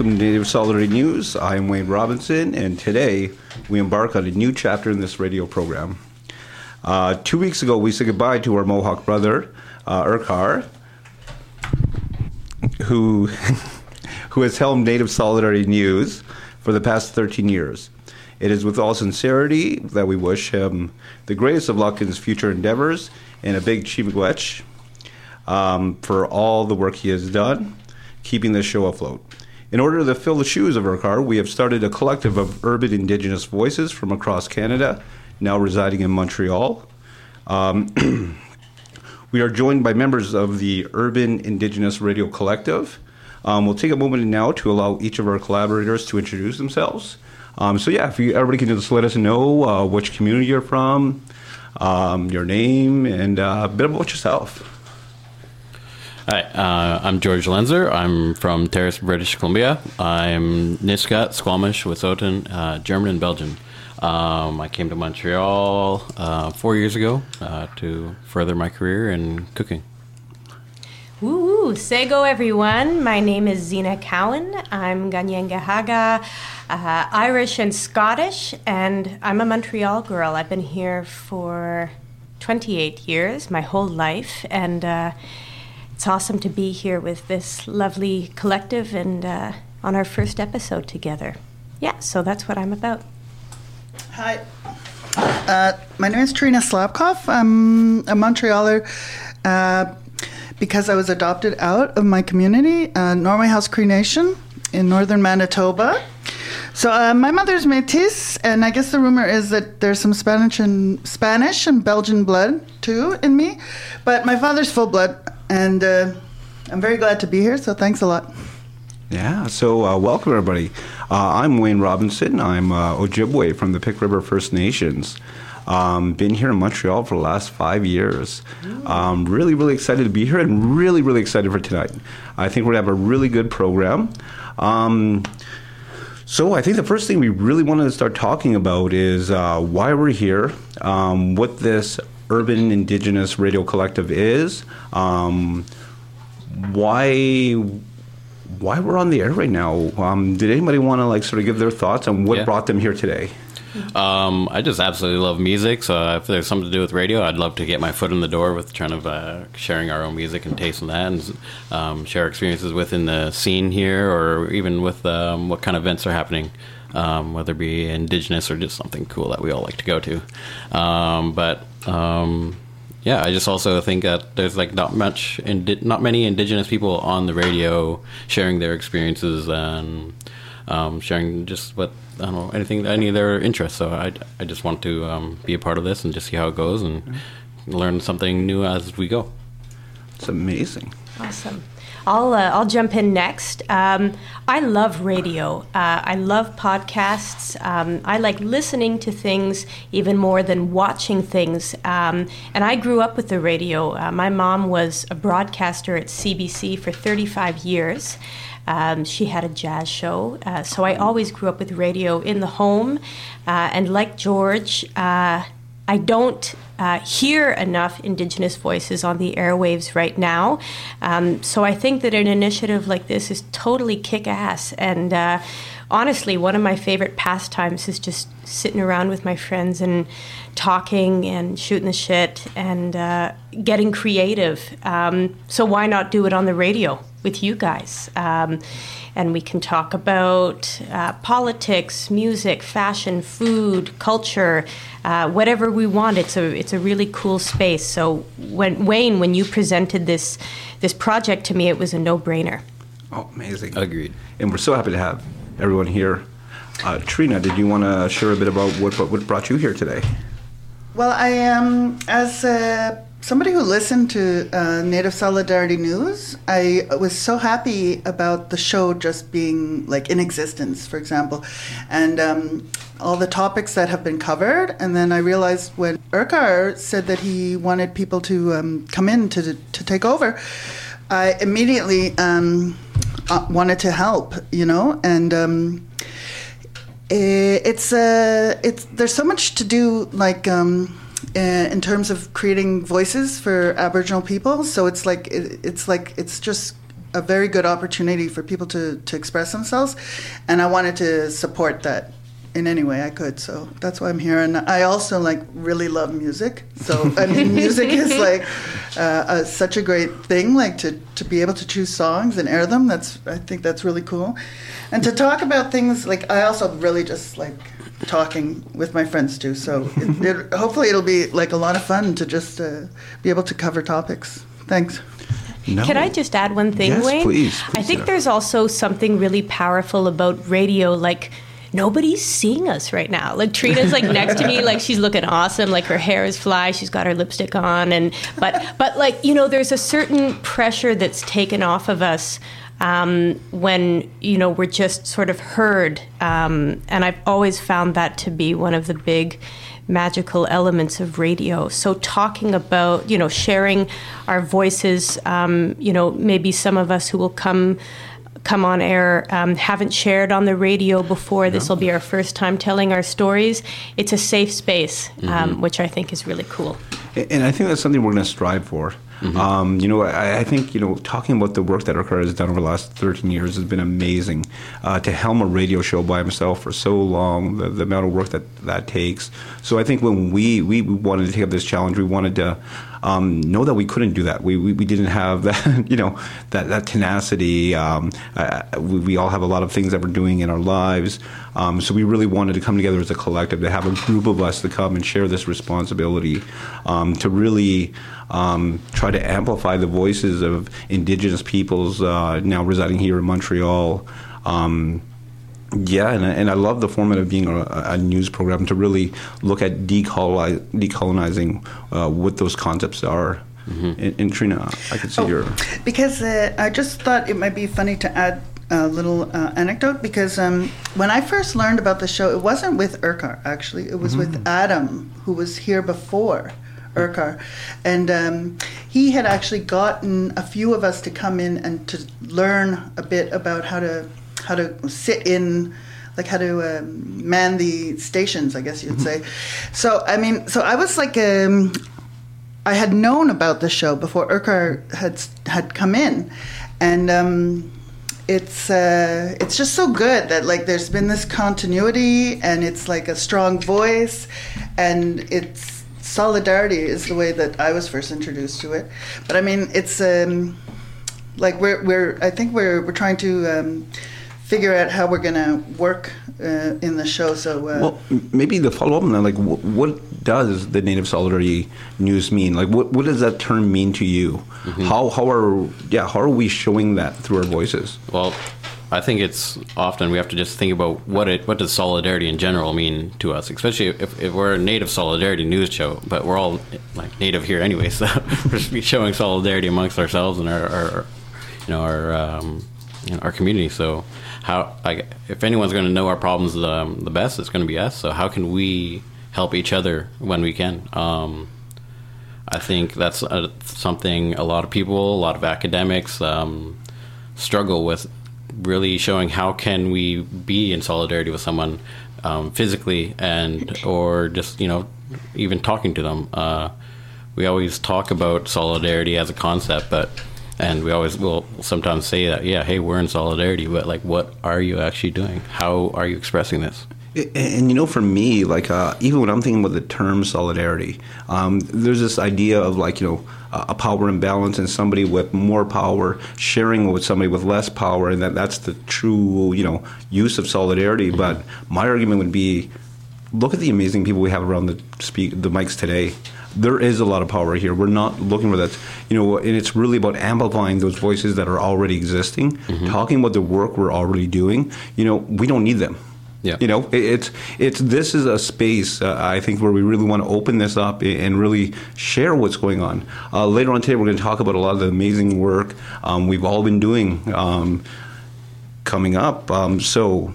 Welcome to Native Solidarity News. I am Wayne Robinson, and today we embark on a new chapter in this radio program. Uh, two weeks ago, we said goodbye to our Mohawk brother, uh, who, who has helmed Native Solidarity News for the past 13 years. It is with all sincerity that we wish him the greatest of luck in his future endeavors and a big chimiigwech um, for all the work he has done, keeping this show afloat. In order to fill the shoes of Irkar, we have started a collective of urban Indigenous voices from across Canada, now residing in Montreal. Um, we are joined by members of the Urban Indigenous Radio Collective. Um, we'll take a moment now to allow each of our collaborators to introduce themselves. Um, so yeah, if you, everybody can just let us know uh, which community you're from, um, your name, and uh, a bit about yourself. Hi, uh, I'm George Lenzer. I'm from Terrace, British Columbia. I'm Nisga'a, Squamish, Wet'suwet'en, uh, German, and Belgian. Um, I came to Montreal uh, four years ago uh, to further my career in cooking. Woo, Sego everyone. My name is Zena Cowan. I'm Kanien'kehá:ka, uh, Irish and Scottish, and I'm a Montreal girl. I've been here for 28 years, my whole life, and uh, it's awesome to be here with this lovely collective and uh, on our first episode together. Yeah, so that's what I'm about. Hi. Uh, my name is Trina Slapkoff. I'm a Montrealer uh, because I was adopted out of my community, uh, Norway House Cree Nation in northern Manitoba. So uh, my mother's Métis, and I guess the rumor is that there's some Spanish and Spanish and Belgian blood too in me, but my father's full blood, and uh, I'm very glad to be here. So thanks a lot. Yeah, so uh, welcome everybody. Uh, I'm Wayne Robinson. I'm uh, Ojibwe from the Pic River First Nations. Um, been here in Montreal for the last five years. Um, really, really excited to be here and really, really excited for tonight. I think we're going to have a really good program. Um, so I think the first thing we really want to start talking about is uh, why we're here, um, what this Urban Indigenous Radio Collective is, um, why why we're on the air right now. Um, did anybody want to like sort of give their thoughts on what Yeah. brought them here today? Um, I just absolutely love music, so if there's something to do with radio, I'd love to get my foot in the door with trying of uh, sharing our own music and taste tasting that, and um, share experiences within the scene here, or even with um, what kind of events are happening, um, whether it be indigenous or just something cool that we all like to go to. Um, but um, yeah, I just also think that there's like not much, indi- not many indigenous people on the radio sharing their experiences and um, sharing just what I don't know anything any of their interests. So I, I just want to um, be a part of this and just see how it goes and learn something new as we go. It's amazing. Awesome. I'll uh, I'll jump in next. Um, I love radio. Uh, I love podcasts. Um, I like listening to things even more than watching things. Um, and I grew up with the radio. Uh, my mom was a broadcaster at CBC for 35 years. Um, she had a jazz show, uh, so I always grew up with radio in the home. Uh, and like George, uh, I don't uh, hear enough Indigenous voices on the airwaves right now. Um, so I think that an initiative like this is totally kick ass. And uh, honestly, one of my favorite pastimes is just sitting around with my friends and talking and shooting the shit and uh, getting creative. Um, so why not do it on the radio with you guys? Um, and we can talk about uh, politics, music, fashion, food, culture, uh, whatever we want. It's a it's a really cool space. So when Wayne, when you presented this this project to me, it was a no brainer. Oh, amazing. Agreed. And we're so happy to have everyone here. Uh, Trina, did you want to share a bit about what, what what brought you here today? Well, I am as uh, somebody who listened to uh, Native Solidarity News. I was so happy about the show just being like in existence, for example, and um, all the topics that have been covered. And then I realized when Irkar said that he wanted people to um, come in to to take over, I immediately um, uh, wanted to help. You know, and. Um, Eh, it's uh, it's there's so much to do like um, in terms of creating voices for Aboriginal people. So it's like it, it's like it's just a very good opportunity for people to, to express themselves, and I wanted to support that in any way I could. So that's why I'm here. And I also like really love music. So I mean, music is like uh, a, such a great thing. Like to to be able to choose songs and air them. That's I think that's really cool. And to talk about things like I also really just like talking with my friends too. So it, it, hopefully it'll be like a lot of fun to just uh, be able to cover topics. Thanks. No. Can I just add one thing, yes, Wayne? Please, please. I think there's also something really powerful about radio, like nobody's seeing us right now. Like Trina's like next to me, like she's looking awesome, like her hair is fly, she's got her lipstick on, and but but like you know, there's a certain pressure that's taken off of us. Um, when you know we're just sort of heard, um, and I've always found that to be one of the big magical elements of radio. So talking about you know sharing our voices, um, you know maybe some of us who will come come on air um, haven't shared on the radio before. No. This will be our first time telling our stories. It's a safe space, um, mm-hmm. which I think is really cool. And I think that's something we're going to strive for. Mm-hmm. Um, you know, I, I, think you know talking about the work that Irkar has done over the last 13 years has been amazing. Uh, to helm a radio show by himself for so long, the, the, amount of work that that takes. So I think when we we wanted to take up this challenge, we wanted to um, know that we couldn't do that. We, we, we, didn't have that, you know, that, that tenacity. Um, uh, we, we, all have a lot of things that we're doing in our lives. Um, so we really wanted to come together as a collective, to have a group of us to come and share this responsibility, um, to really um, try to amplify the voices of Indigenous peoples uh, now residing here in Montreal. Um, yeah, and, and I love the format of being a, a news program to really look at decolonize, decolonizing uh, what those concepts are. Mm-hmm. And, and, Trina, I could see oh, your. Because uh, I just thought it might be funny to add a little uh, anecdote because um, when I first learned about the show, it wasn't with Irkar actually. It was mm-hmm. with Adam, who was here before Irkar, and um, he had actually gotten a few of us to come in and to learn a bit about how to how to sit in like how to um, man the stations i guess you'd mm-hmm. say. So i mean so i was like um, i had known about the show before Irkar had had come in. And um, it's uh, it's just so good that like there's been this continuity and it's like a strong voice and it's solidarity is the way that I was first introduced to it. But I mean it's um, like we're we're I think we're we're trying to um, figure out how we're going to work uh, in the show. So, uh, well, maybe the follow up on that, like, what, what, does the Native Solidarity News mean? Like, what, what does that term mean to you? Mm-hmm. How how are yeah how are we showing that through our voices? Well. I think it's often we have to just think about what it what does solidarity in general mean to us, especially if, if we're a native solidarity news show, but we're all like native here anyway, so we're showing solidarity amongst ourselves and our, our you know our um, you know, our community. So how like if anyone's going to know our problems the, the best, it's going to be us. So how can we help each other when we can? Um, I think that's a, something a lot of people, a lot of academics um, struggle with. Really showing how can we be in solidarity with someone um, physically and or just you know even talking to them. Uh, we always talk about solidarity as a concept, but and we always will sometimes say that yeah hey we're in solidarity but like what are you actually doing? How are you expressing this? And, and you know for me like uh, even when i'm thinking about the term solidarity um, there's this idea of like you know a power imbalance and somebody with more power sharing with somebody with less power and that that's the true you know use of solidarity. Mm-hmm. but my argument would be look at the amazing people we have around the speak the mics today there is a lot of power here. We're not looking for that, you know, and it's really about amplifying those voices that are already existing, mm-hmm. talking about the work we're already doing. You know, we don't need them. Yeah. You know, it's it's this is a space uh, I think where we really want to open this up and really share what's going on. Uh, later on today, we're going to talk about a lot of the amazing work um, we've all been doing um, coming up. Um, so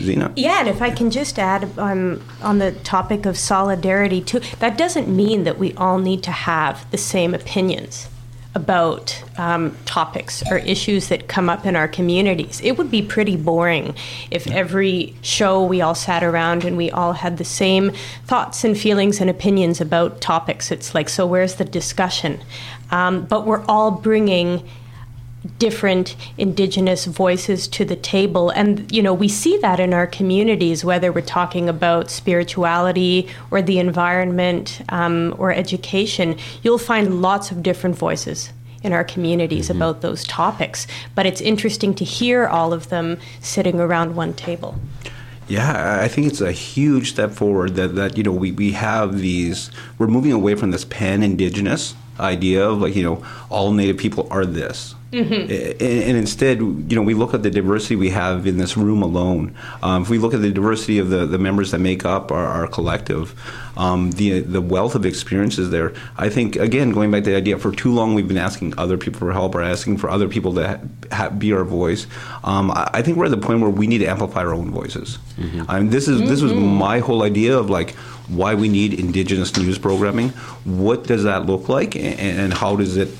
Zena. Yeah, and if I can just add um, on the topic of solidarity too, that doesn't mean that we all need to have the same opinions about um, topics or issues that come up in our communities. It would be pretty boring if every show we all sat around and we all had the same thoughts and feelings and opinions about topics. It's like, so where's the discussion? Um, but we're all bringing different indigenous voices to the table. And you know we see that in our communities whether we're talking about spirituality or the environment um, or education. You'll find lots of different voices in our communities mm-hmm. about those topics. But it's interesting to hear all of them sitting around one table. Yeah, I think it's a huge step forward that, that you know we, we have these we're moving away from this pan indigenous idea of like you know all native people are this Mm-hmm. And, instead, you know, we look at the diversity we have in this room alone. Um, if we look at the diversity of the, the members that make up our, our collective, um, the the wealth of experiences there, I think, again, going back to the idea, for too long we've been asking other people for help or asking for other people to ha- be our voice. Um, I, I, think we're at the point where we need to amplify our own voices. Mm-hmm. I mean, this is mm-hmm. this was my whole idea of like why we need indigenous news programming. What does that look like, and, and how does it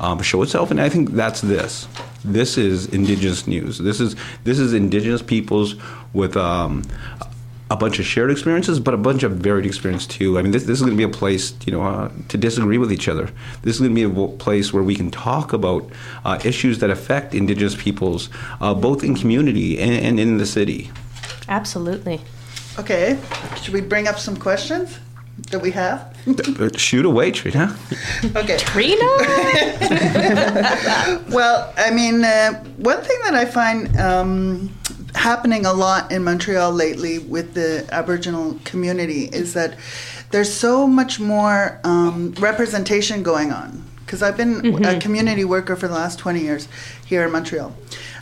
um, show itself. And I think that's this. This is indigenous news. This is this is indigenous peoples with um, a bunch of shared experiences, but a bunch of varied experience too. I mean, this, this is going to be a place, you know, uh, to disagree with each other. This is going to be a place where we can talk about uh, issues that affect Indigenous peoples, uh, both in community and, and in the city. Absolutely. Okay, should we bring up some questions? That we have? Shoot away, Trina. okay. Trina? well, I mean, uh, one thing that I find um, happening a lot in Montreal lately with the Aboriginal community is that there's so much more um, representation going on. Because I've been mm-hmm. a community worker for the last 20 years here in Montreal.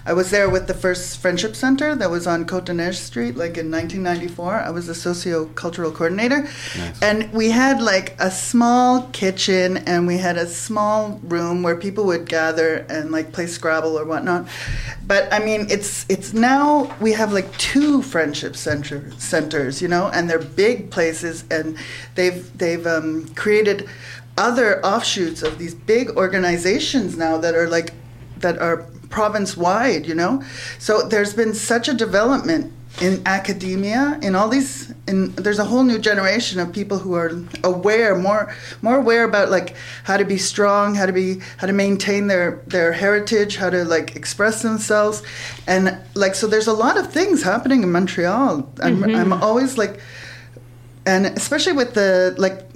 I was there with the first Friendship Center that was on Neige Street, like in 1994. I was a socio-cultural coordinator, nice. and we had like a small kitchen, and we had a small room where people would gather and like play Scrabble or whatnot. But I mean, it's it's now we have like two Friendship Center centers, you know, and they're big places, and they've they've um, created other offshoots of these big organizations now that are like that are province wide, you know? So there's been such a development in academia in all these in there's a whole new generation of people who are aware more more aware about like how to be strong how to be how to maintain their their heritage how to like express themselves and like so there's a lot of things happening in montreal i'm, mm-hmm. I'm always like and especially with the like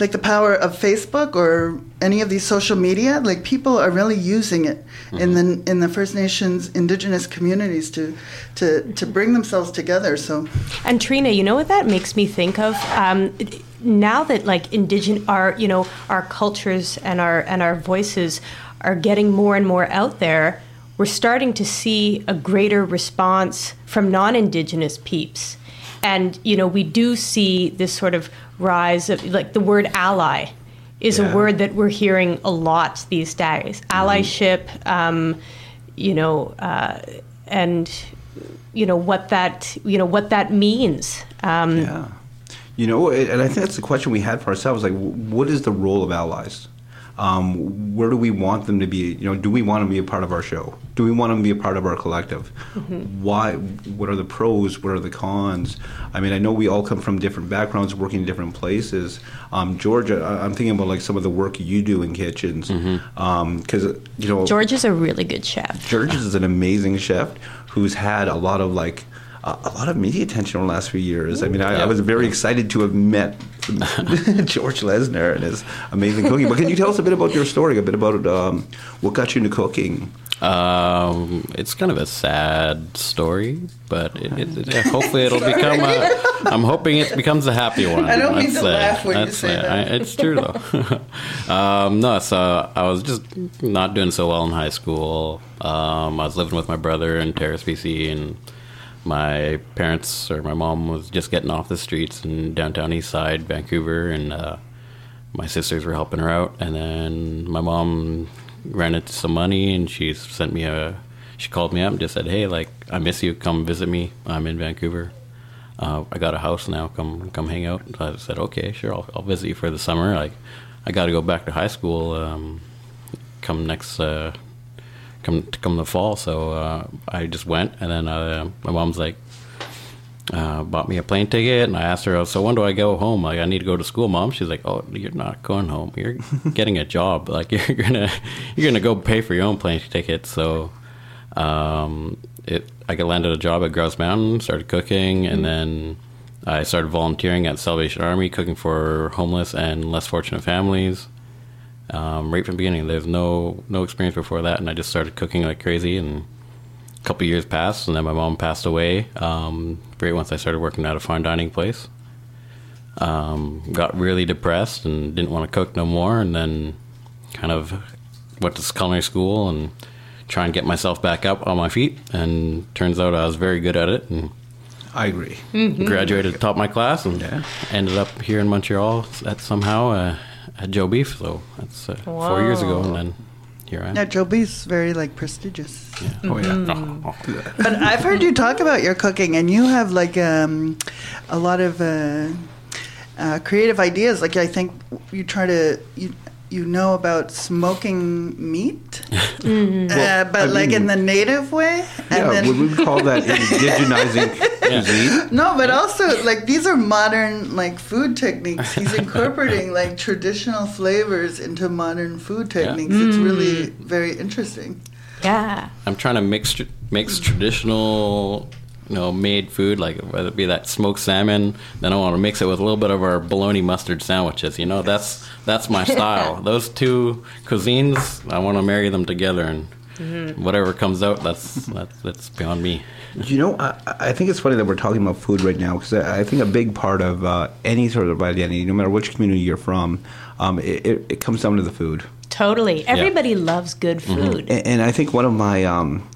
like the power of Facebook or any of these social media, like people are really using it mm-hmm. in the in the First Nations Indigenous communities to to to bring themselves together. So, and Trina, you know what that makes me think of? Um, now that like indigenous our you know our cultures and our and our voices are getting more and more out there, we're starting to see a greater response from non-indigenous peeps and you know we do see this sort of rise of like the word ally is yeah. a word that we're hearing a lot these days. Mm-hmm. Allyship, um, you know, uh, and you know what that you know what that means. Um, yeah, you know, and I think that's the question we had for ourselves: like, what is the role of allies? Um, where do we want them to be? You know, do we want them to be a part of our show? Do we want them to be a part of our collective? Mm-hmm. Why? What are the pros? What are the cons? I mean, I know we all come from different backgrounds, working in different places. Um, Georgia, I, am thinking about like some of the work you do in kitchens, because mm-hmm. um, you know, George is a really good chef. George is an amazing chef who's had a lot of like a lot of media attention over the last few years. I mean, I, I was very excited to have met George Lesnar and his amazing cooking. But can you tell us a bit about your story, a bit about um, what got you into cooking? Um, it's kind of a sad story, but it, it, it, hopefully it'll become. A, I'm hoping it becomes a happy one. I don't mean to laugh when you say that. I, it's true though. um, no, so I was just not doing so well in high school. Um, I was living with my brother in Terrace, BC, and my parents or my mom was just getting off the streets in downtown East Side, Vancouver, and uh, my sisters were helping her out. And then my mom ran into some money, and she sent me a. She called me up and just said, "Hey, like I miss you. Come visit me. I'm in Vancouver. Uh, I got a house now. Come come hang out." So I said, "Okay, sure. I'll, I'll visit you for the summer. Like I got to go back to high school. Um, come next." Uh, come to come the fall. So uh, I just went, and then uh, my mom's like, uh, bought me a plane ticket, and I asked her, "So when do I go home? Like, I need to go to school, mom." She's like, "Oh, you're not going home. You're getting a job. Like, you're gonna you're gonna go pay for your own plane ticket." So, um, it I got landed a job at Grouse Mountain, started cooking, and then I started volunteering at Salvation Army, cooking for homeless and less fortunate families. Um, right from the beginning, there's no no experience before that, and I just started cooking like crazy and a couple years passed, and then my mom passed away. Um, right once I started working at a fine dining place, um, got really depressed and didn't want to cook no more, and then kind of went to culinary school and try and get myself back up on my feet. And turns out I was very good at it, and I agree. graduated top of my class, and Yeah. ended up here in Montreal at somehow uh, at Joe Beef. though. that's uh, four years ago, and then here I am. Yeah, Joe B's very like prestigious. Yeah. Oh yeah. But I've heard you talk about your cooking, and you have like um, a lot of uh, uh, creative ideas. Like I think you try to you you know about smoking meat, uh, but I like in the native way. And Yeah, then, we call that indigenizing cuisine. no, but also like these are modern like food techniques. He's incorporating like traditional flavors into modern food techniques. It's really very interesting. Yeah. I'm trying to mix tr- mix traditional, you know, made food like whether it be that smoked salmon. Then I want to mix it with a little bit of our bologna mustard sandwiches. You know, that's that's my style. Those two cuisines, I want to marry them together, and whatever comes out, that's that's that's beyond me. You know, I, I think it's funny that we're talking about food right now because I I think a big part of uh, any sort of identity, no matter which community you're from, um, it, it, it comes down to the food. Totally. Everybody loves good food. And, and I think one of my, um,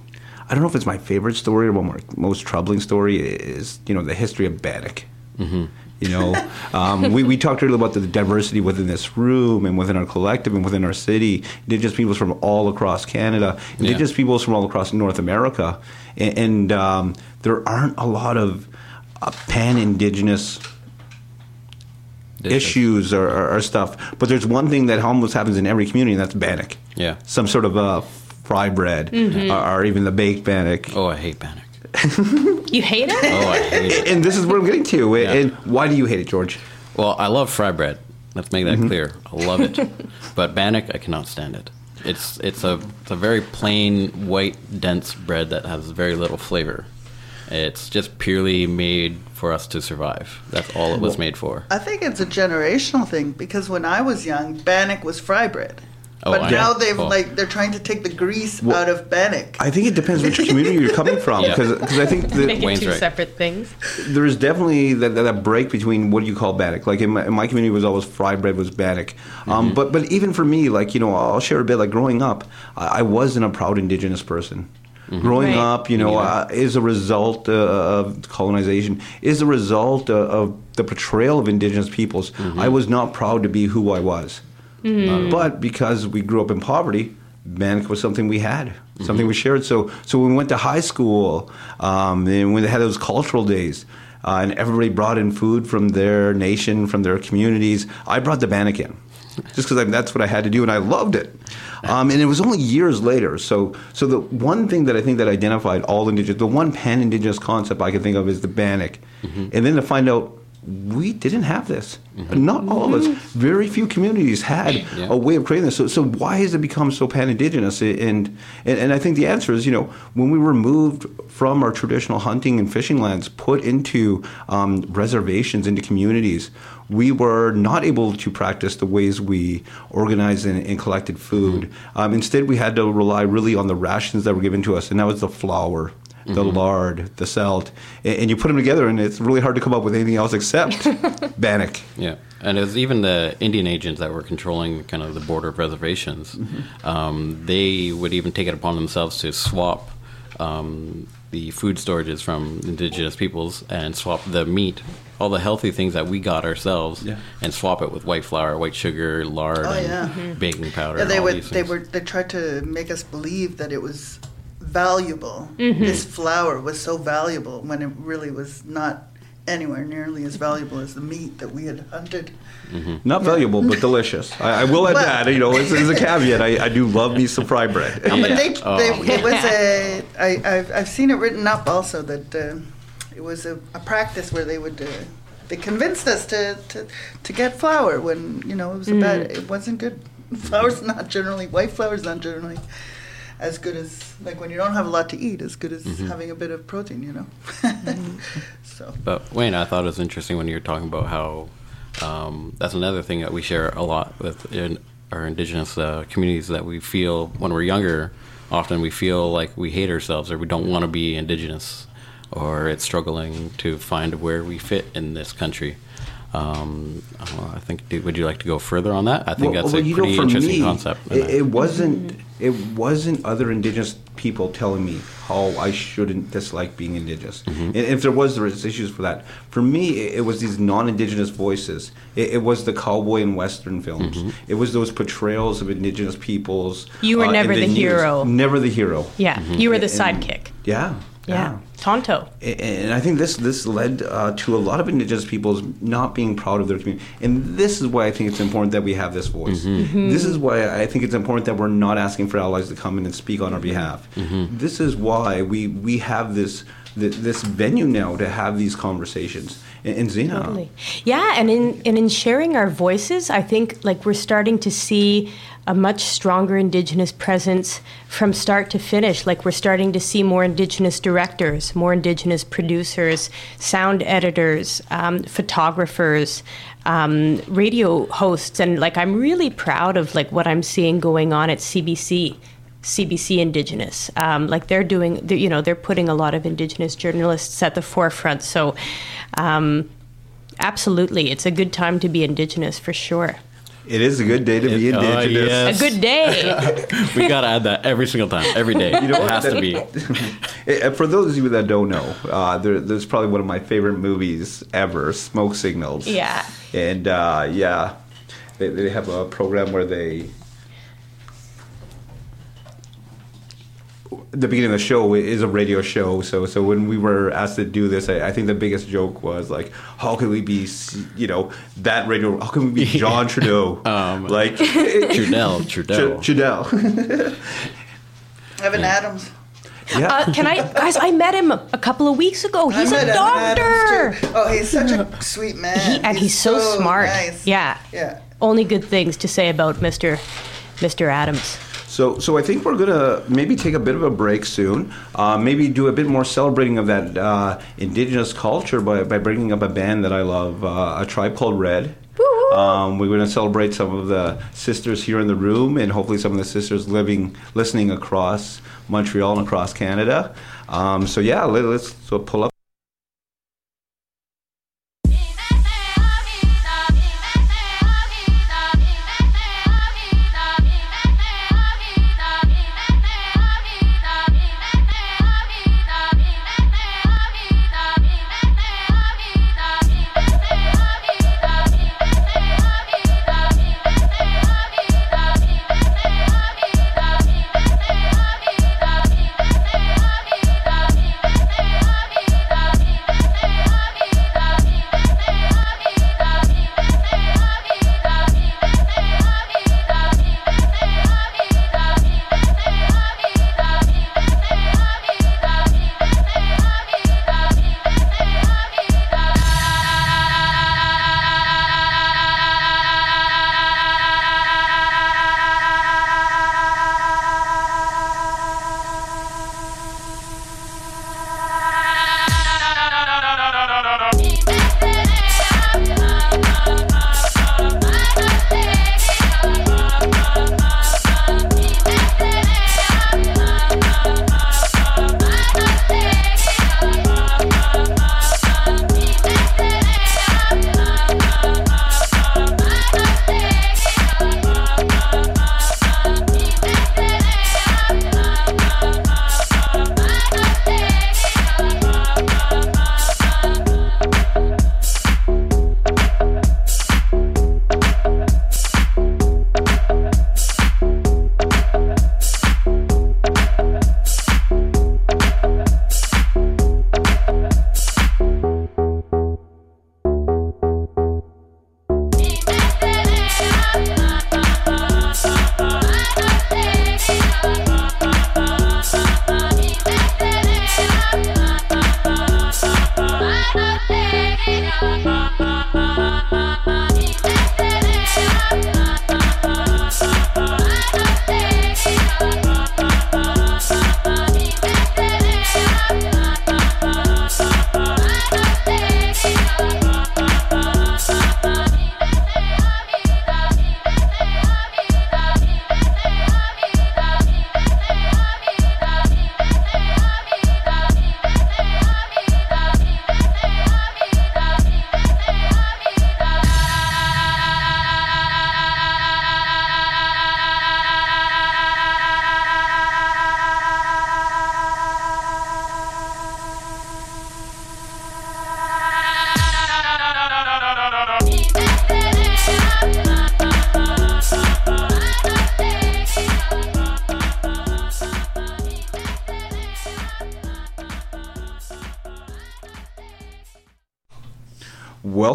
I don't know if it's my favorite story or one of my most troubling story is, you know, the history of Bannock. Mm-hmm. You know, um, we, we talked earlier about the diversity within this room and within our collective and within our city. Indigenous peoples from all across Canada, Indigenous peoples from all across North America, and, and um, there aren't a lot of uh, pan-Indigenous issues or, or, or stuff. But there's one thing that almost happens in every community, and that's bannock. Yeah. Some sort of uh, fry bread, mm-hmm. or, or even the baked bannock. Oh, I hate bannock. You hate it? Oh, I hate it. And this is what I'm getting to. And why do you hate it, George? Well, I love fry bread. Let's make that mm-hmm. clear. I love it, but bannock, I cannot stand it. It's it's a it's a very plain white dense bread that has very little flavor. It's just purely made for us to survive. That's all it was made for. I think it's a generational thing because when I was young, bannock was fry bread. Oh, but I now know. they've Oh. like they're trying to take the grease out of bannock. I think it depends which community you're coming from, Yeah. because I think Make that it two right. separate things. there's definitely that, that, that break between what you call bannock. Like in my, in my community, was always fried bread was bannock. Um, but but even for me, like you know, I'll share a bit. Like growing up, I, I wasn't a proud Indigenous person. Growing Right. up, you know, uh, is a result uh, of colonization, is a result uh, of the portrayal of Indigenous peoples. I was not proud to be who I was. But because we grew up in poverty, bannock was something we had, something we shared. So, so when we went to high school, um, and when they had those cultural days, uh, and everybody brought in food from their nation, from their communities, I brought the bannock in, just because that's what I had to do, and I loved it. Um, and it was only years later. So, so the one thing that I think that identified all indigenous, the one pan-indigenous concept I can think of is the bannock, and then to find out we didn't have this. Not all of us. Very few communities had Yeah. a way of creating this. So, so why has it become so pan-indigenous? And, and and I think the answer is, you know, when we were moved from our traditional hunting and fishing lands, put into um, reservations, into communities, we were not able to practice the ways we organized and, and collected food. Um, instead, we had to rely really on the rations that were given to us, and that was the flour the lard, the salt, and, and you put them together, and it's really hard to come up with anything else except bannock. Yeah, and it was even the Indian agents that were controlling kind of the border of reservations. Um, they would even take it upon themselves to swap um, the food storages from indigenous peoples and swap the meat, all the healthy things that we got ourselves, Yeah. and swap it with white flour, white sugar, lard, Oh, and yeah. baking powder. Yeah, and they all would. these They things. were. They tried to make us believe that it was valuable. This flour was so valuable when it really was not anywhere nearly as valuable as the meat that we had hunted. Not valuable, but delicious. I, I will add Well- that. You know, as, as a caveat, I, I do love me some fry bread. Yeah. But they, Oh. they, it was a. I, I've, I've seen it written up also that uh, it was a, a practice where they would. Uh, they convinced us to, to, to get flour when you know it was a bad. It wasn't good. Flour's not generally white flour's not generally as good as like when you don't have a lot to eat, as good as having a bit of protein. You know. so But Wayne, I thought it was interesting when you were talking about how um, that's another thing that we share a lot with in our indigenous uh, communities that we feel when we're younger. Often we feel like we hate ourselves or we don't want to be indigenous, or it's struggling to find where we fit in this country. Um, I think. do- Would you like to go further on that? I think that's a you know, pretty interesting me, concept. It, it wasn't. It wasn't other indigenous people telling me how I shouldn't dislike being indigenous. Mm-hmm. And if there was, there was issues for that. For me, it, it was these non-indigenous voices. It, it was the cowboy and western films. Mm-hmm. It was those portrayals of indigenous peoples. You were uh, never the news. hero. Never the hero. Yeah, you were the And- sidekick. Yeah. Yeah, Tonto. And I think this this led uh, to a lot of indigenous peoples not being proud of their community. And this is why I think it's important that we have this voice. Mm-hmm. Mm-hmm. This is why I think it's important that we're not asking for allies to come in and speak on our behalf. Mm-hmm. This is why we we have this this venue now to have these conversations. And Zena, Totally. Yeah, and in and in sharing our voices, I think like we're starting to see a much stronger indigenous presence from start to finish. Like we're starting to see more indigenous directors, more indigenous producers, sound editors, um, photographers, um, radio hosts, and like I'm really proud of like what I'm seeing going on at CBC. CBC Indigenous. Um, like they're doing, they're, you know, they're putting a lot of Indigenous journalists at the forefront. So, um, absolutely, it's a good time to be Indigenous for sure. it is a good day to be It- oh, indigenous. yes. A good day. we gotta add that every single time, every day. You know it what? has to be. Eh, For those of you that don't know, uh, there, there's probably one of my favorite movies ever, Smoke Signals. Yeah. And uh, yeah, they, they have a program where they. The beginning of the show is a radio show, so so when we were asked to do this, I, I think the biggest joke was like, how can we be, you know, that radio? How can we be John Trudeau? Um, like Trudell, Trudell. Trudeau. Evan Adams. yeah. Uh, can I, guys? I met him a couple of weeks ago. He's a doctor. Oh, he's such a sweet man. He, and he's, so, smart. nice. Yeah. Yeah. Only good things to say about Mr. Mr. Adams. So, so I think we're gonna maybe take a bit of a break soon. Uh, maybe do a bit more celebrating of that uh, indigenous culture by, by bringing up a band that I love, uh, a tribe called Red. Um, we're going to celebrate some of the sisters here in the room, and hopefully some of the sisters living, listening across Montreal and across Canada. Um, so yeah, let, us so pull up.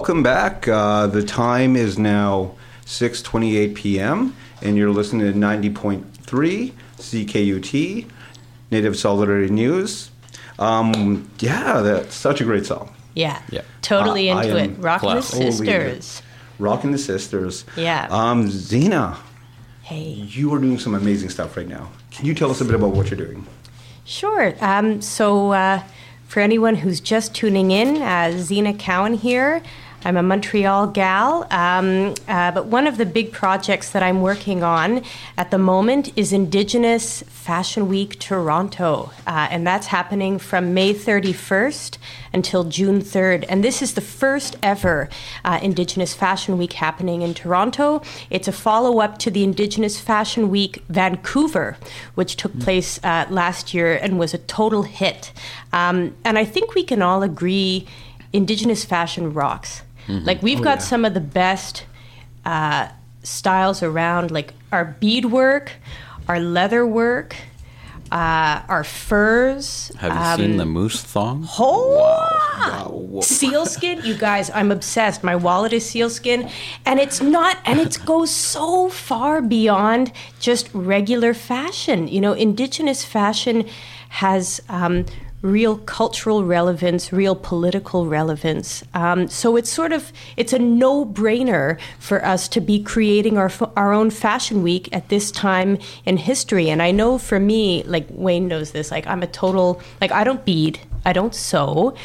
Welcome back. Uh, the time is now 6:28 p.m. and you're listening to 90.3 CKUT Native Solidarity News. Um, yeah, that's such a great song. Yeah. Yeah. Totally Uh, into am it. Rockin' the class. Holy Sisters. Rocking the Sisters. Yeah. Um, Zena, Hey. you are doing some amazing stuff right now. Can you tell us a bit about what you're doing? Sure. Um, so, uh, for anyone who's just tuning in, uh, Zena Cowan here. I'm a Montreal gal, um, uh, but one of the big projects that I'm working on at the moment is Indigenous Fashion Week Toronto, uh, and that's happening from May 31st until June 3rd. And this is the first ever uh, Indigenous Fashion Week happening in Toronto. It's a follow up to the Indigenous Fashion Week Vancouver, which took place uh, last year and was a total hit. Um, and I think we can all agree Indigenous fashion rocks. Like, we've got some of the best uh, styles around, like our beadwork, our leather work, uh, our furs. Have you seen the moose thong? Oh, sealskin, you guys, I'm obsessed. My wallet is sealskin, and it's not, and it goes so far beyond just regular fashion. You know, indigenous fashion has. Um, real cultural relevance real political relevance um, so it's sort of it's a no-brainer for us to be creating our, our own fashion week at this time in history and i know for me like wayne knows this like i'm a total like i don't bead i don't sew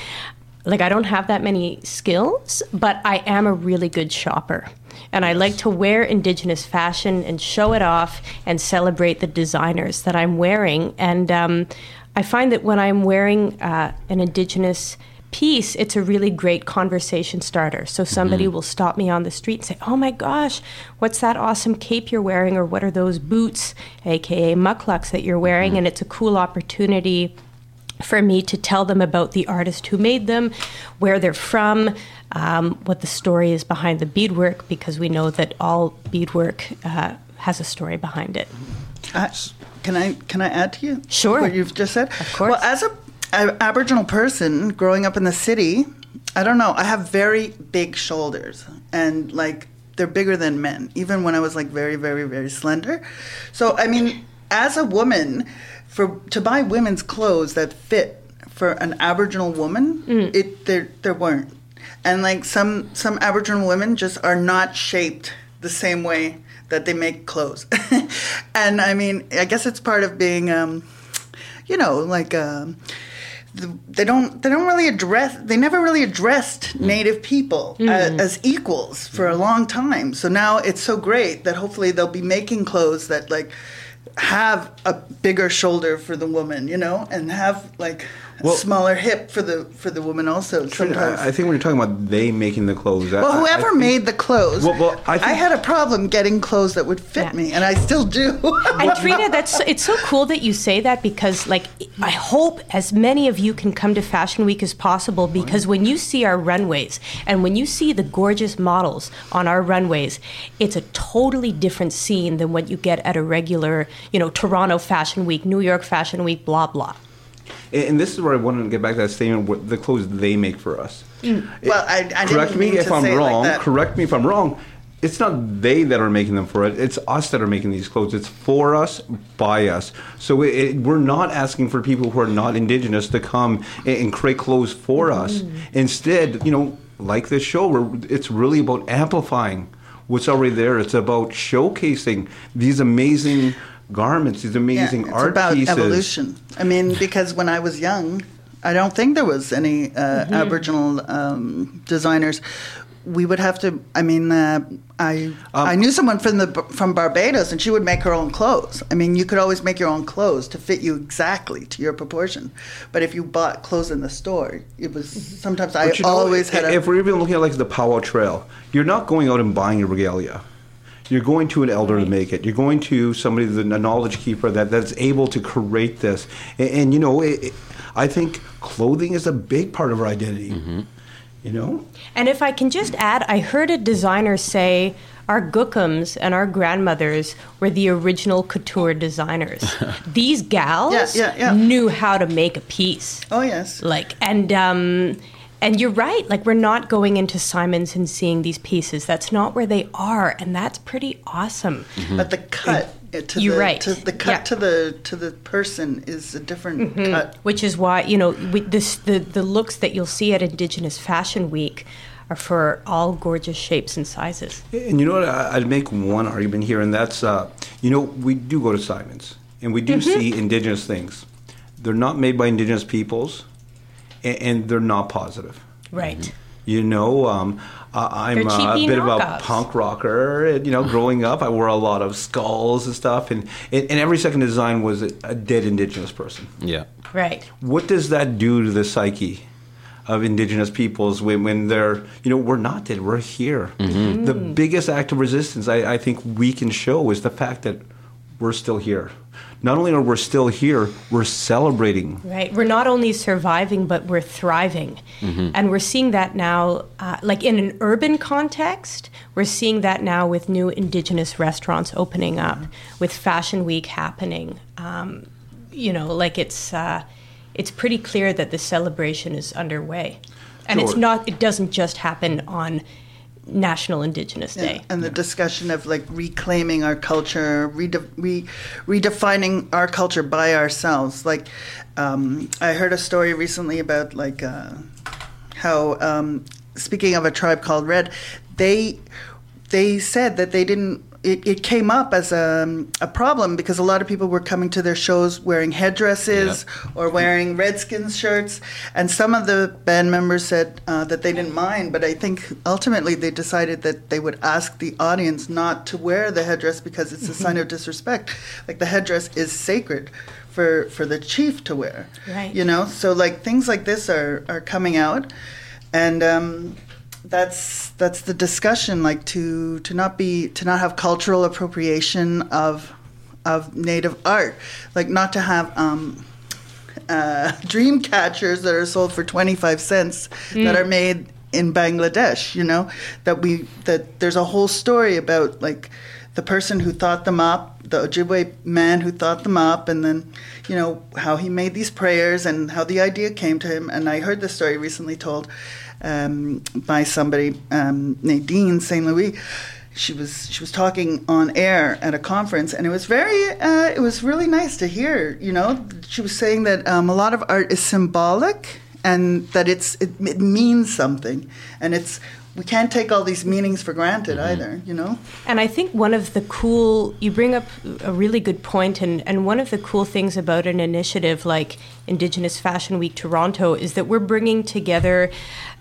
like I don't have that many skills, but I am a really good shopper. And I like to wear indigenous fashion and show it off and celebrate the designers that I'm wearing. And um, I find that when I'm wearing uh, an indigenous piece, it's a really great conversation starter. So somebody will stop me on the street and say, Oh my gosh, what's that awesome cape you're wearing? Or what are those boots, aka mucklucks, that you're wearing? And it's a cool opportunity for me to tell them about the artist who made them, where they're from, um, what the story is behind the beadwork, because we know that all beadwork uh, has a story behind it. Uh, can I can I add to you? Sure. What you've just said. Of course. Well, as a, a Aboriginal person growing up in the city, I don't know. I have very big shoulders, and like they're bigger than men. Even when I was like very very very slender. So I mean, as a woman, for to buy women's clothes that fit for an Aboriginal woman, mm. it there there weren't. And like some some Aboriginal women just are not shaped the same way that they make clothes. and I mean, I guess it's part of being, um, you know, like um, they don't they don't really address they never really addressed Native people a- as, equals for a long time. So now it's so great that hopefully they'll be making clothes that like have a bigger shoulder for the woman, you know, and have like Well- smaller hip for the for the woman also. Sometimes. I, I think when you're talking about they making the clothes, I- Well, I- I whoever think- made the clothes, Well, well, I I, had a problem getting clothes that would fit Yeah. me, and I still do. And Trina, that's it's so cool that you say that because, like, I hope as many of you can come to Fashion Week as possible because when you see our runways and when you see the gorgeous models on our runways, it's a totally different scene than what you get at a regular, you know, Toronto Fashion Week, New York Fashion Week, blah blah. And, this is where I wanted to get back to that statement: what the clothes they make for us. Mm. well, I, I correct me if I'm it like wrong. correct me if I'm wrong. It's not they that are making them for it. It's us that are making these clothes. It's for us, by us. So it, it, we're not asking for people who are not indigenous to come and, and create clothes for mm-hmm. us. Instead, you know, like this show, where it's really about amplifying what's already there. It's about showcasing these amazing garments, these amazing yeah, it's art about pieces. evolution. I mean, because when I was young, I don't think there was any uh, Mm-hmm. Aboriginal um, designers. We would have to. I mean, uh, I Um, I knew someone from the from Barbados, and she would make her own clothes. I mean, you could always make your own clothes to fit you exactly to your proportion. But if you bought clothes in the store, it was sometimes I But you know, always had a. If we're even looking at like the powwow trail, you're not going out and buying your regalia. You're going to an elder to make it. You're going to somebody, the a knowledge keeper that, that's able to create this. And, and you know, it, it- I think clothing is a big part of our identity. Mm-hmm. You know, And if I can just add, I heard a designer say our Gookums and our grandmothers were the original couture designers. These gals Yeah, yeah, yeah. knew how to make a piece. oh yes. Like and um and you're right. Like we're not going into Simons and seeing these pieces. That's not where they are, and that's pretty awesome. But the cut uh, to You're the right. to the cut Yeah. to the to the person is a different Mm-hmm. cut. which is why you know we, this the the looks that you'll see at Indigenous Fashion Week are for all gorgeous shapes and sizes. And you know what? I- I'd make one argument here, and that's uh, you know we do go to Simons and we do Mm-hmm. see indigenous things. They're not made by indigenous peoples, and, and they're not positive. Right. You know, um, I- I'm They're uh, a cheapy bit of a punk rocker. You know, growing up, I wore a lot of skulls and stuff, and, and, and every second design was a, a dead indigenous person. Yeah. Right. What does that do to the psyche of indigenous peoples when, when they're, you know, we're not dead, we're here? Mm-hmm. The biggest act of resistance I, I think we can show is the fact that we're still here. Not only are we still here, we're celebrating. Right. We're not only surviving, but we're thriving. And we're seeing that now, uh, like in an urban context, we're seeing that now with new Indigenous restaurants opening up, with Fashion Week happening. Um, you know, like it's, uh, it's pretty clear that the celebration is underway. And it's not, it doesn't just happen on National Indigenous Day. And the discussion of like reclaiming our culture, rede- re- redefining our culture by ourselves. Like, um, I heard a story recently about like uh, how, um, speaking of a tribe called Red, they they said that they didn't. It, it came up as a, a problem because a lot of people were coming to their shows wearing headdresses or wearing Redskins shirts, and some of the band members said uh, that they didn't mind, but I think ultimately they decided that they would ask the audience not to wear the headdress because it's a sign of disrespect. Like the headdress is sacred for for the chief to wear. Right. You know, so like things like this are are coming out, and. Um, that's that's the discussion like to to not be to not have cultural appropriation of of native art. Like not to have um uh, dream catchers that are sold for 25 cents that are made in Bangladesh you know? That we that there's a whole story about like the person who thought them up the Ojibwe man who thought them up and then you know how he made these prayers and how the idea came to him. And I heard this story recently told um, by somebody um, Nadine St. Louis she was she was talking on air at a conference and it was very uh, it was really nice to hear you know she was saying that um, a lot of art is symbolic and that it's it, it means something and it's we can't take all these meanings for granted either you know And I think one of the cool, you bring up a really good point, and, and one of the cool things about an initiative like Indigenous Fashion Week Toronto is that we're bringing together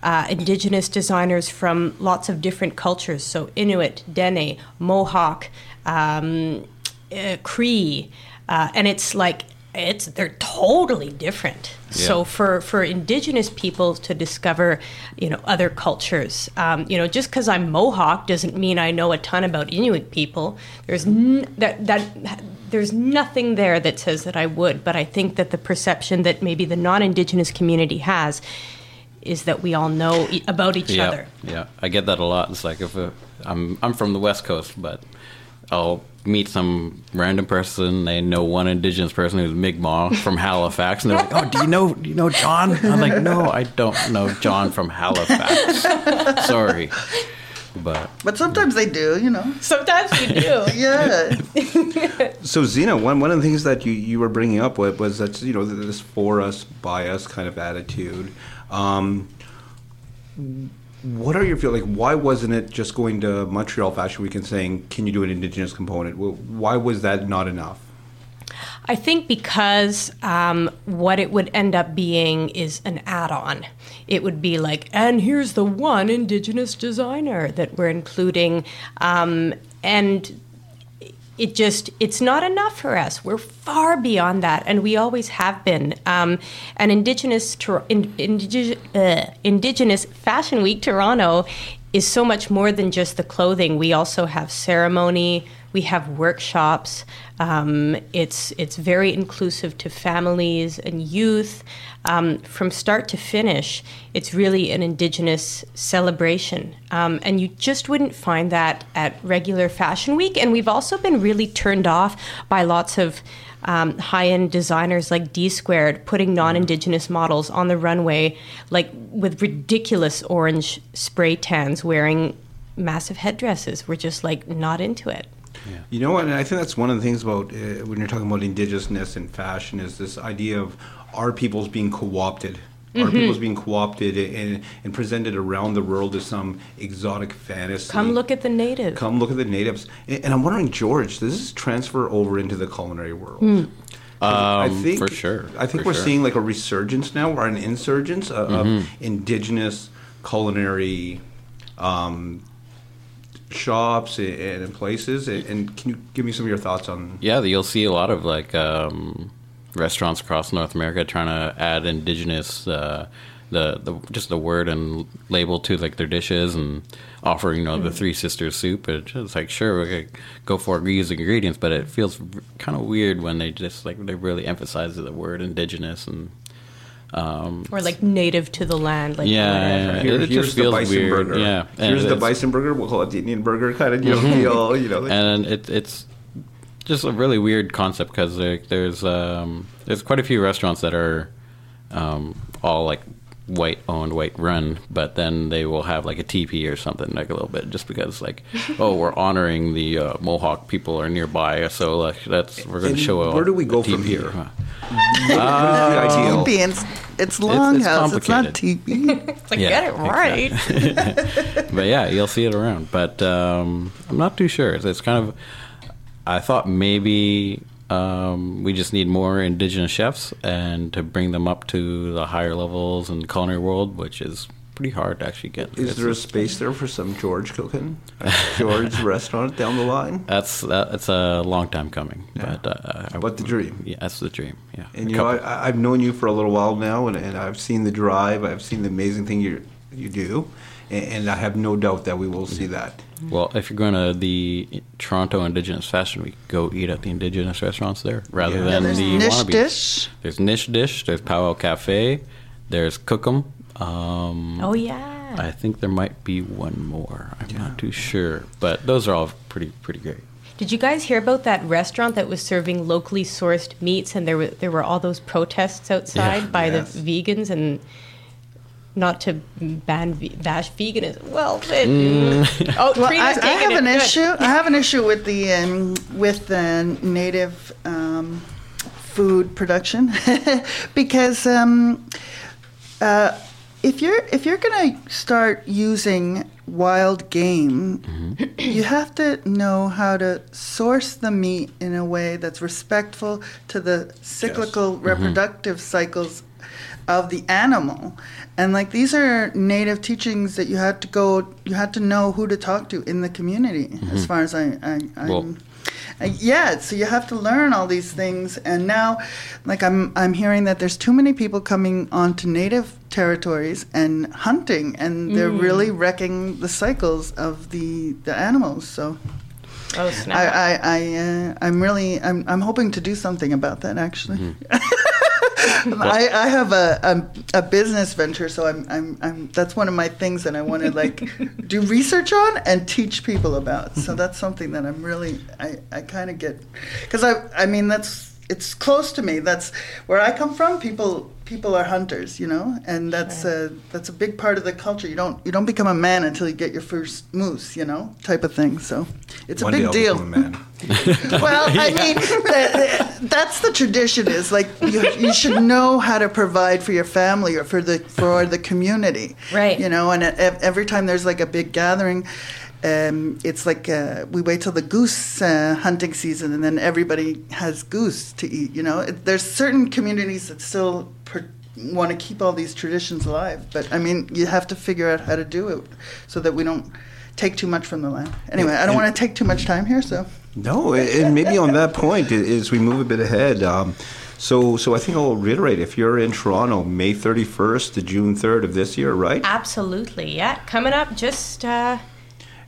uh, Indigenous designers from lots of different cultures. So Inuit, Dene, Mohawk, um, uh, Cree, uh, and it's like, it's they're totally different. So for for indigenous people to discover, you know, other cultures, um, you know, just because I'm Mohawk doesn't mean I know a ton about Inuit people. There's n- that that there's nothing there that says that I would. But I think that the perception that maybe the non-indigenous community has is that we all know e- about each yeah, other. Yeah, I get that a lot. It's like if uh, I'm I'm from the West Coast, but I'll meet some random person. They know one Indigenous person who's Mi'kmaq from Halifax, and they're like, "Oh, do you know do you know John?" I'm like, "No, I don't know John from Halifax. Sorry." But but sometimes they do you know Sometimes we do. yeah So Zena, one, one of the things that you, you were bringing up was, was that you know this for us, by us kind of attitude. Um, what are your feel like? Why wasn't it just going to Montreal Fashion Week and saying, "Can you do an Indigenous component"? Why was that not enough? I think because um, what it would end up being is an add on. It would be like, and here's the one Indigenous designer that we're including. Um, and it just, it's not enough for us. We're far beyond that, and we always have been. Um, and Indigenous, in, indige- uh, Indigenous Fashion Week Toronto is so much more than just the clothing. We also have ceremony, We have workshops. Um, it's it's very inclusive to families and youth. Um, from start to finish, it's really an Indigenous celebration, um, and you just wouldn't find that at regular Fashion Week. And we've also been really turned off by lots of um, high-end designers like D Squared putting non-indigenous models on the runway, like with ridiculous orange spray tans, wearing massive headdresses. We're just like not into it. Yeah. You know what? And I think that's one of the things about uh, when you're talking about indigenousness and fashion is this idea of our peoples being co-opted. Mm-hmm. Our people's being co-opted and, and presented around the world as some exotic fantasy. Come look at the natives. Come look at the natives. And, and I'm wondering, George, does this transfer over into the culinary world? Mm. I um, think for sure. I think for we're sure. seeing like a resurgence now, or an insurgence of, mm-hmm. of indigenous culinary um, shops and, and places. And, and, can you give me some of your thoughts on? Yeah, you'll see a lot of like um, restaurants across North America trying to add indigenous. Uh, the, the just the word and label to like their dishes and offering you know the mm. Three Sisters soup. It's like sure we could go for reusing ingredients, but it feels kind of weird when they just like they really emphasize the word indigenous and um, or like native to the land, like yeah, Here, it, just feels weird. Burger. Yeah, here's the bison burger. We'll call it the Indian burger, kind of you know, mm-hmm. feel, you know. And it, it's just a really weird concept because there, there's um, there's quite a few restaurants that are um, all like white owned, white run, but then they will have like a teepee or something like a little bit, just because like, oh, we're honoring the uh, Mohawk people are nearby, so like that's we're going to show. Where do we go from here? Huh? Uh, teepee, it's, it's longhouse. It's, it's, not teepee. it's like yeah, get it right. Exactly. but yeah, you'll see it around. But um, I'm not too sure. It's, it's kind of. I thought maybe um, we just need more indigenous chefs and to bring them up to the higher levels in the culinary world, which is pretty hard to actually get. Is there a space there for some George cooking? George restaurant down the line? That's that's a long time coming. Yeah. But uh, but the dream. Yeah, that's the dream. Yeah. And a you couple. know, I, have known you for a little while now, and, and I've seen the drive. I've seen the amazing thing you you do and I have no doubt that we will see that. Well, if you're going to the Toronto Indigenous Fashion Week, go eat at the Indigenous restaurants there rather yeah. than yeah, the niche wannabes. dish. There's Nish Dish. There's Powwow Cafe. There's Cookum. Um, oh yeah. I think there might be one more. I'm yeah. not too sure, but those are all pretty pretty great. Did you guys hear about that restaurant that was serving locally sourced meats, and there were there were all those protests outside by yes. the vegans and not to ban bash veganism. Well, it, mm. oh, well, I, I, have an issue. I have an issue with the um, with the native um, food production because um, uh, if you're if you're going to start using wild game, mm-hmm. you have to know how to source the meat in a way that's respectful to the cyclical yes. Mm-hmm. reproductive mm-hmm. cycles of the animal and like these are native teachings that you had to go you had to know who to talk to in the community mm-hmm. as far as i, I i'm well, uh, yeah so you have to learn all these things and now like i'm i'm hearing that there's too many people coming onto native territories and hunting and they're mm. really wrecking the cycles of the the animals so Oh, snap. I, I, I, uh, I'm really, I'm, I'm hoping to do something about that, actually. Mm-hmm. I, I have a, a, a business venture, so I'm, I'm I'm that's one of my things that I want to like do research on and teach people about. So that's something that I'm really I, I kind of get because I I mean that's it's close to me. That's where I come from. People people are hunters, you know, and that's sure. a that's a big part of the culture. You don't you don't become a man until you get your first moose, you know, type of thing. So it's One a big deal. A man. well, I mean, the, the, that's the tradition. Is like you, you should know how to provide for your family or for the for the community, right? You know, and every time there's like a big gathering. Um, it's like uh, we wait till the goose uh, hunting season, and then everybody has goose to eat. You know, it, there's certain communities that still per- want to keep all these traditions alive, but I mean, you have to figure out how to do it so that we don't take too much from the land. Anyway, I don't want to take too much time here, so. No, and maybe on that point, as we move a bit ahead. Um, so, so I think I'll reiterate: if you're in Toronto, May 31st to June 3rd of this year, right? Absolutely, yeah. Coming up, just uh,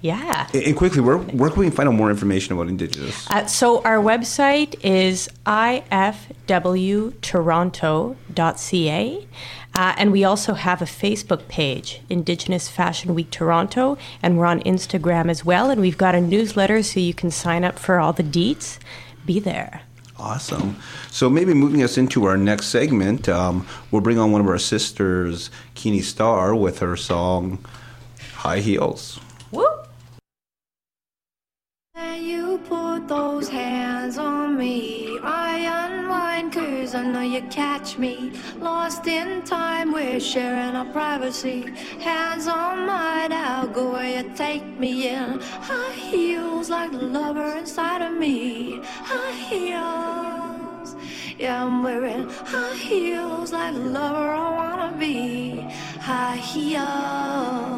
Yeah. And quickly, where, where can we find out more information about Indigenous? Uh, so our website is ifwtoronto.ca. Uh, and we also have a Facebook page, Indigenous Fashion Week Toronto, and we're on Instagram as well. And we've got a newsletter so you can sign up for all the deets. Be there. Awesome. So maybe moving us into our next segment, um, we'll bring on one of our sisters, Kinnie Starr, with her song "High Heels." Those hands on me. I unwind cause I know you catch me. Lost in time, we're sharing our privacy. Hands on mine, I'll go where you take me in. High heels like the lover inside of me. High heels. Yeah, I'm wearing high heels like the lover I wanna be. High heels.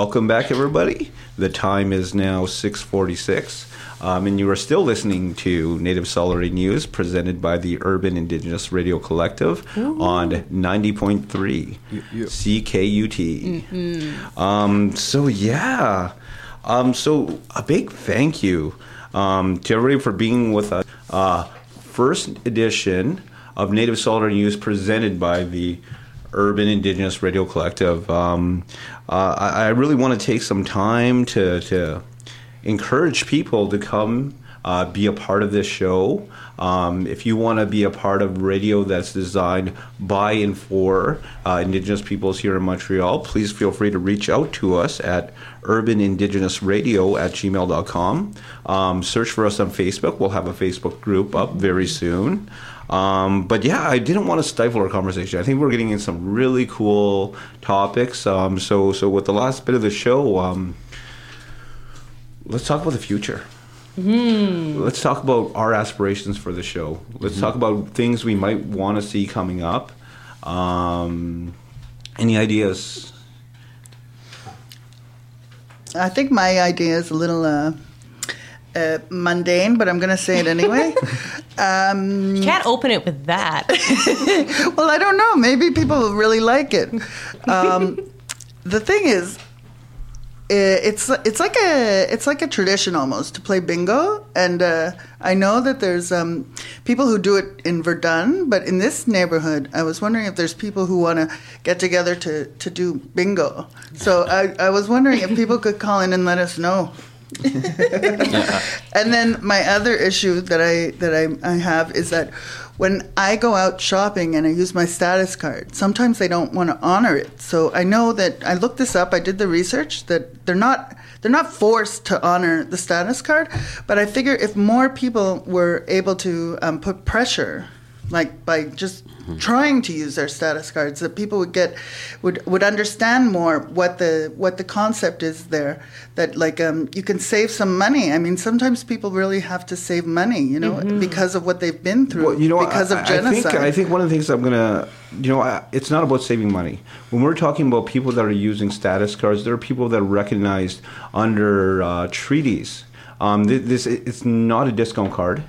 Welcome back, everybody. The time is now 646, um, and you are still listening to Native Solidarity News presented by the Urban Indigenous Radio Collective on 90.3 CKUT. Um, so, yeah. Um, so, a big thank you um, to everybody for being with us. Uh, first edition of Native Solidarity News presented by the Urban Indigenous Radio Collective. Um, uh, I, I really want to take some time to, to encourage people to come uh, be a part of this show. Um, if you want to be a part of radio that's designed by and for uh, Indigenous peoples here in Montreal, please feel free to reach out to us at urbanindigenousradio at gmail.com. Um, search for us on Facebook. We'll have a Facebook group up very soon. Um, but yeah, I didn't want to stifle our conversation. I think we're getting in some really cool topics. Um, so, so with the last bit of the show, um, let's talk about the future. Let's talk about our aspirations for the show. Let's talk about things we might want to see coming up. Um, any ideas? I think my idea is a little uh, uh, mundane, but I'm going to say it anyway. um, You can't open it with that. well, I don't know. Maybe people will really like it. Um, the thing is, it's it's like a it's like a tradition almost to play bingo, and uh, I know that there's um, people who do it in Verdun, but in this neighborhood, I was wondering if there's people who want to get together to to do bingo. So I, I was wondering if people could call in and let us know. And then my other issue that I that I, I have is that when I go out shopping and I use my status card, sometimes they don't want to honor it. So I know that I looked this up. I did the research that they're not they're not forced to honor the status card. But I figure if more people were able to um, put pressure like by just trying to use their status cards that people would get would would understand more what the what the concept is there that like um, you can save some money i mean sometimes people really have to save money you know because of what they've been through Well, you know, because I, of I think genocide I think one of the things I'm gonna, you know, I, it's not about saving money. When we're talking about people that are using status cards, there are people that are recognized under uh, treaties. Um, thi- this it's not a discount card.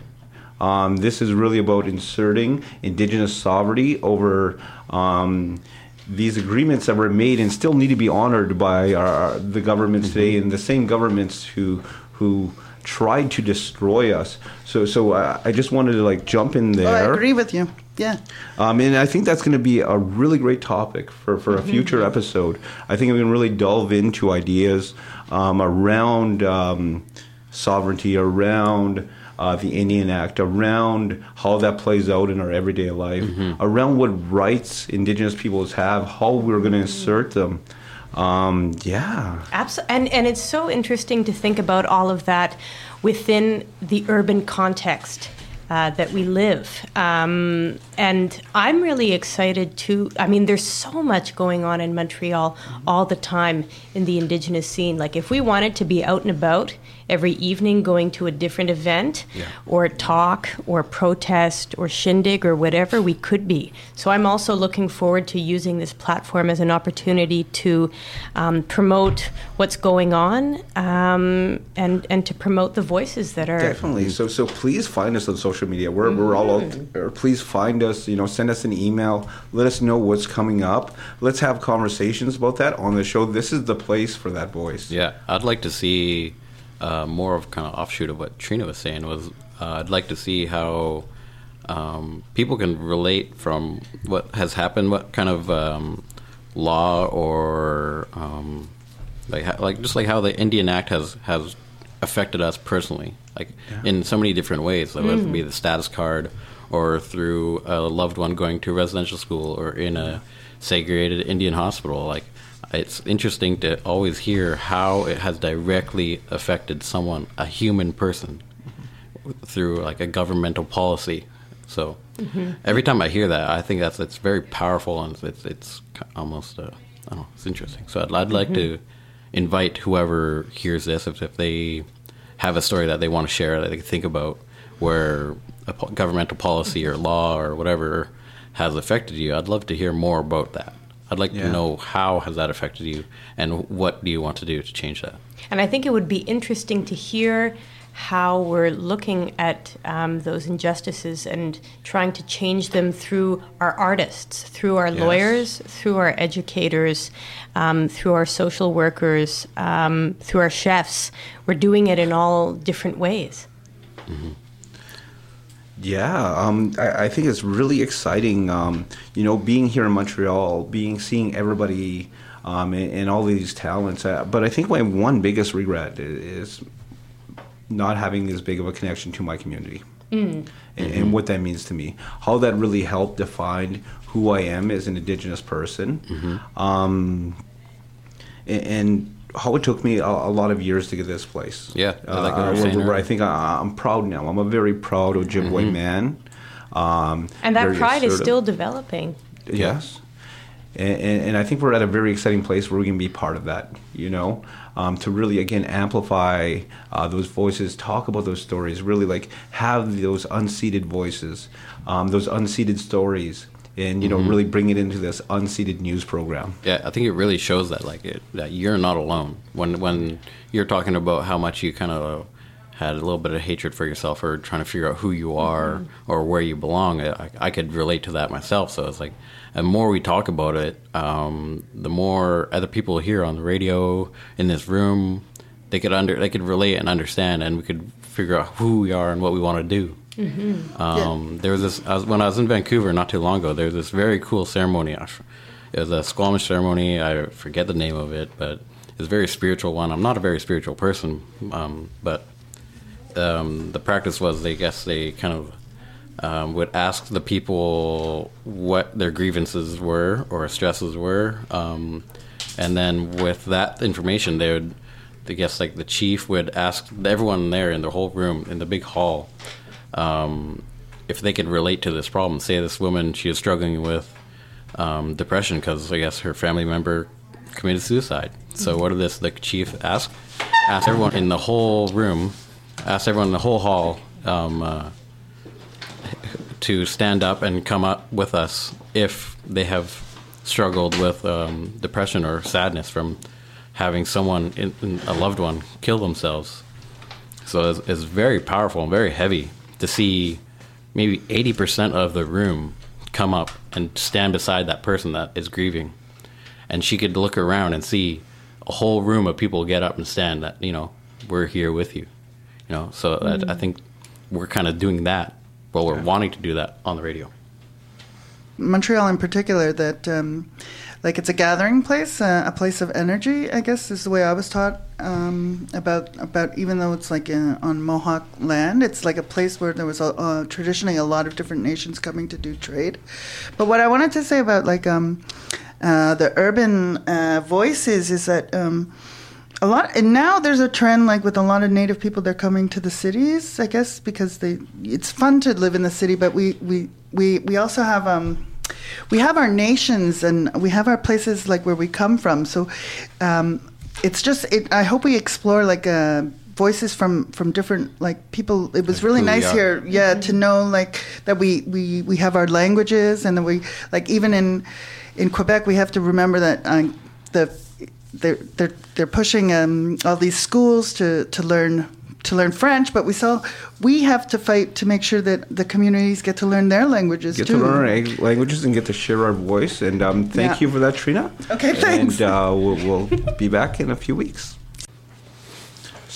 Um, this is really about inserting indigenous sovereignty over um, these agreements that were made and still need to be honored by our, the governments today and the same governments who who tried to destroy us. So so uh, I just wanted to like jump in oh, there. i agree with you yeah Um, and I think that's going to be a really great topic for, for a future episode. I think we can really delve into ideas um, around um, sovereignty, around uh, the Indian Act, around how that plays out in our everyday life, around what rights Indigenous peoples have, how we're going to insert them. Um, yeah. Abso- and and it's so interesting to think about all of that within the urban context uh, that we live. Um, and I'm really excited to. I mean, there's so much going on in Montreal all the time in the Indigenous scene. Like, if we wanted to be out and about every evening, going to a different event, or talk, or protest, or shindig, or whatever, we could be. So I'm also looking forward to using this platform as an opportunity to um, promote what's going on um, and and to promote the voices that are Definitely. So so please find us on social media. We're, we're all out there. Please find us. You know, send us an email. Let us know what's coming up. Let's have conversations about that on the show. This is the place for that voice. Yeah, I'd like to see uh, more of kind of offshoot of what Trina was saying. Was uh, I'd like to see how um, people can relate from what has happened, what kind of um, law or um, like like just like how the Indian Act has has affected us personally, like in so many different ways. Like whether it be the status card or through a loved one going to residential school or in a segregated Indian hospital, like it's interesting to always hear how it has directly affected someone, a human person, through like a governmental policy. So every time I hear that, I think that's it's very powerful and it's it's almost uh, I don't know, it's interesting. So I'd, I'd like to invite whoever hears this if, if they have a story that they want to share that they can think about where a po- governmental policy or law or whatever has affected you. I'd love to hear more about that. I'd like Yeah. to know how has that affected you and what do you want to do to change that. And I think it would be interesting to hear how we're looking at um, those injustices and trying to change them through our artists, through our Yes. lawyers, through our educators, um, through our social workers, um, through our chefs. We're doing it in all different ways. Yeah, um, I, I think it's really exciting. Um, you know, being here in Montreal, being seeing everybody um, and, and all these talents. Uh, but I think my one biggest regret is not having as big of a connection to my community and, and what that means to me. How that really helped define who I am as an Indigenous person. Um, and, and how it took me a, a lot of years to get this place. Yeah, I like what uh, you're where, saying where I think I, I'm proud now. I'm a very proud Ojibwe man. Um, And that very pride is assertive. still developing. Yes. And, and, and I think we're at a very exciting place where we can be part of that, you know, um, to really, again, amplify uh, those voices, talk about those stories, really like have those unceded voices, um, those unceded stories, and, you know, really bring it into this unceded news program. Yeah, I think it really shows that like it, that you're not alone when when you're talking about how much you kind of had a little bit of hatred for yourself or trying to figure out who you are or where you belong. I, I could relate to that myself. So it's like, the more we talk about it, um, the more other people here on the radio in this room, they could under they could relate and understand, and we could figure out who we are and what we want to do. Um, There was this I was, when I was in Vancouver not too long ago. There was this very cool ceremony. It was a Squamish ceremony. I forget the name of it, but it is a very spiritual one. I'm not a very spiritual person, um, but um, the practice was, they guess they kind of um, would ask the people what their grievances were or stresses were, um, and then with that information, they would, I guess, like the chief would ask everyone there in the whole room in the big hall um, if they could relate to this problem. Say this woman she was struggling with um, depression because I guess her family member committed suicide. So what did this the chief ask? Asked everyone in the whole room, asked everyone in the whole hall um, uh, to stand up and come up with us if they have struggled with um, depression or sadness from having someone, in, in a loved one, kill themselves. So it's, it's very powerful and very heavy to see maybe 80% of the room come up and stand beside that person that is grieving. And she could look around and see a whole room of people get up and stand that, you know, we're here with you. You know, so I, I think we're kind of doing that. Well, we're wanting to do that on the radio. Montreal in particular that um, like it's a gathering place, uh, a place of energy. I guess is the way I was taught um, about about even though it's like uh on Mohawk land, it's like a place where there was a, uh, traditionally a lot of different nations coming to do trade. But what I wanted to say about like um, uh, the urban uh, voices is that. Um, a lot and now there's a trend like with a lot of native people they're coming to the cities i guess because they it's fun to live in the city but we we we, we also have um we have our nations and we have our places like where we come from. So um it's just it i hope we explore like uh voices from from different like people. It was Like really nice are. here yeah to know like that we we we have our languages and that we like even in in Quebec we have to remember that uh, the they're they're they're pushing um, all these schools to to learn to learn French, but we still we have to fight to make sure that the communities get to learn their languages Get too. to learn our languages and get to share our voice. And um, thank Yeah. you for that, Trina. Okay, thanks. And uh, we'll, we'll be back in a few weeks.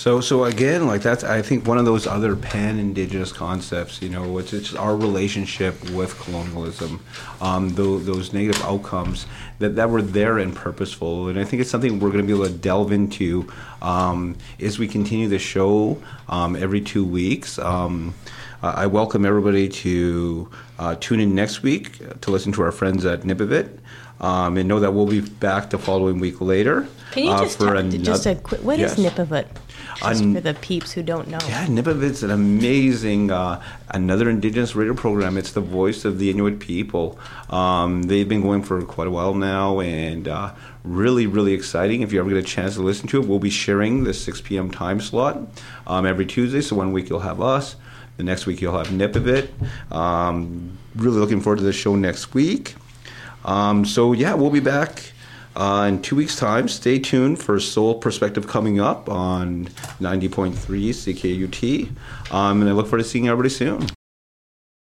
So, so again, like that's I think one of those other pan-indigenous concepts. You know, it's, it's our relationship with colonialism, um, tho- those negative outcomes that, that were there and purposeful. And I think it's something we're going to be able to delve into um, as we continue the show um, every two weeks. Um, I welcome everybody to uh, tune in next week to listen to our friends at Nipivut. Um, and know that we'll be back the following week later. Can you uh, just for tell, ano- just a quick? What is Yes. Nipivut? Just for the peeps who don't know. Yeah, Nipivut's an amazing, uh, another indigenous radio program. It's the voice of the Inuit people. Um, they've been going for quite a while now, and uh, really, really exciting. If you ever get a chance to listen to it, we'll be sharing the 6 p.m. time slot um, every Tuesday. So one week you'll have us, the next week you'll have Nipivut. Um, really looking forward to the show next week. Um, so yeah, we'll be back uh, in two weeks' time. Stay tuned for Soul Perspective coming up on 90.3 CKUT. Um, and I look forward to seeing everybody soon.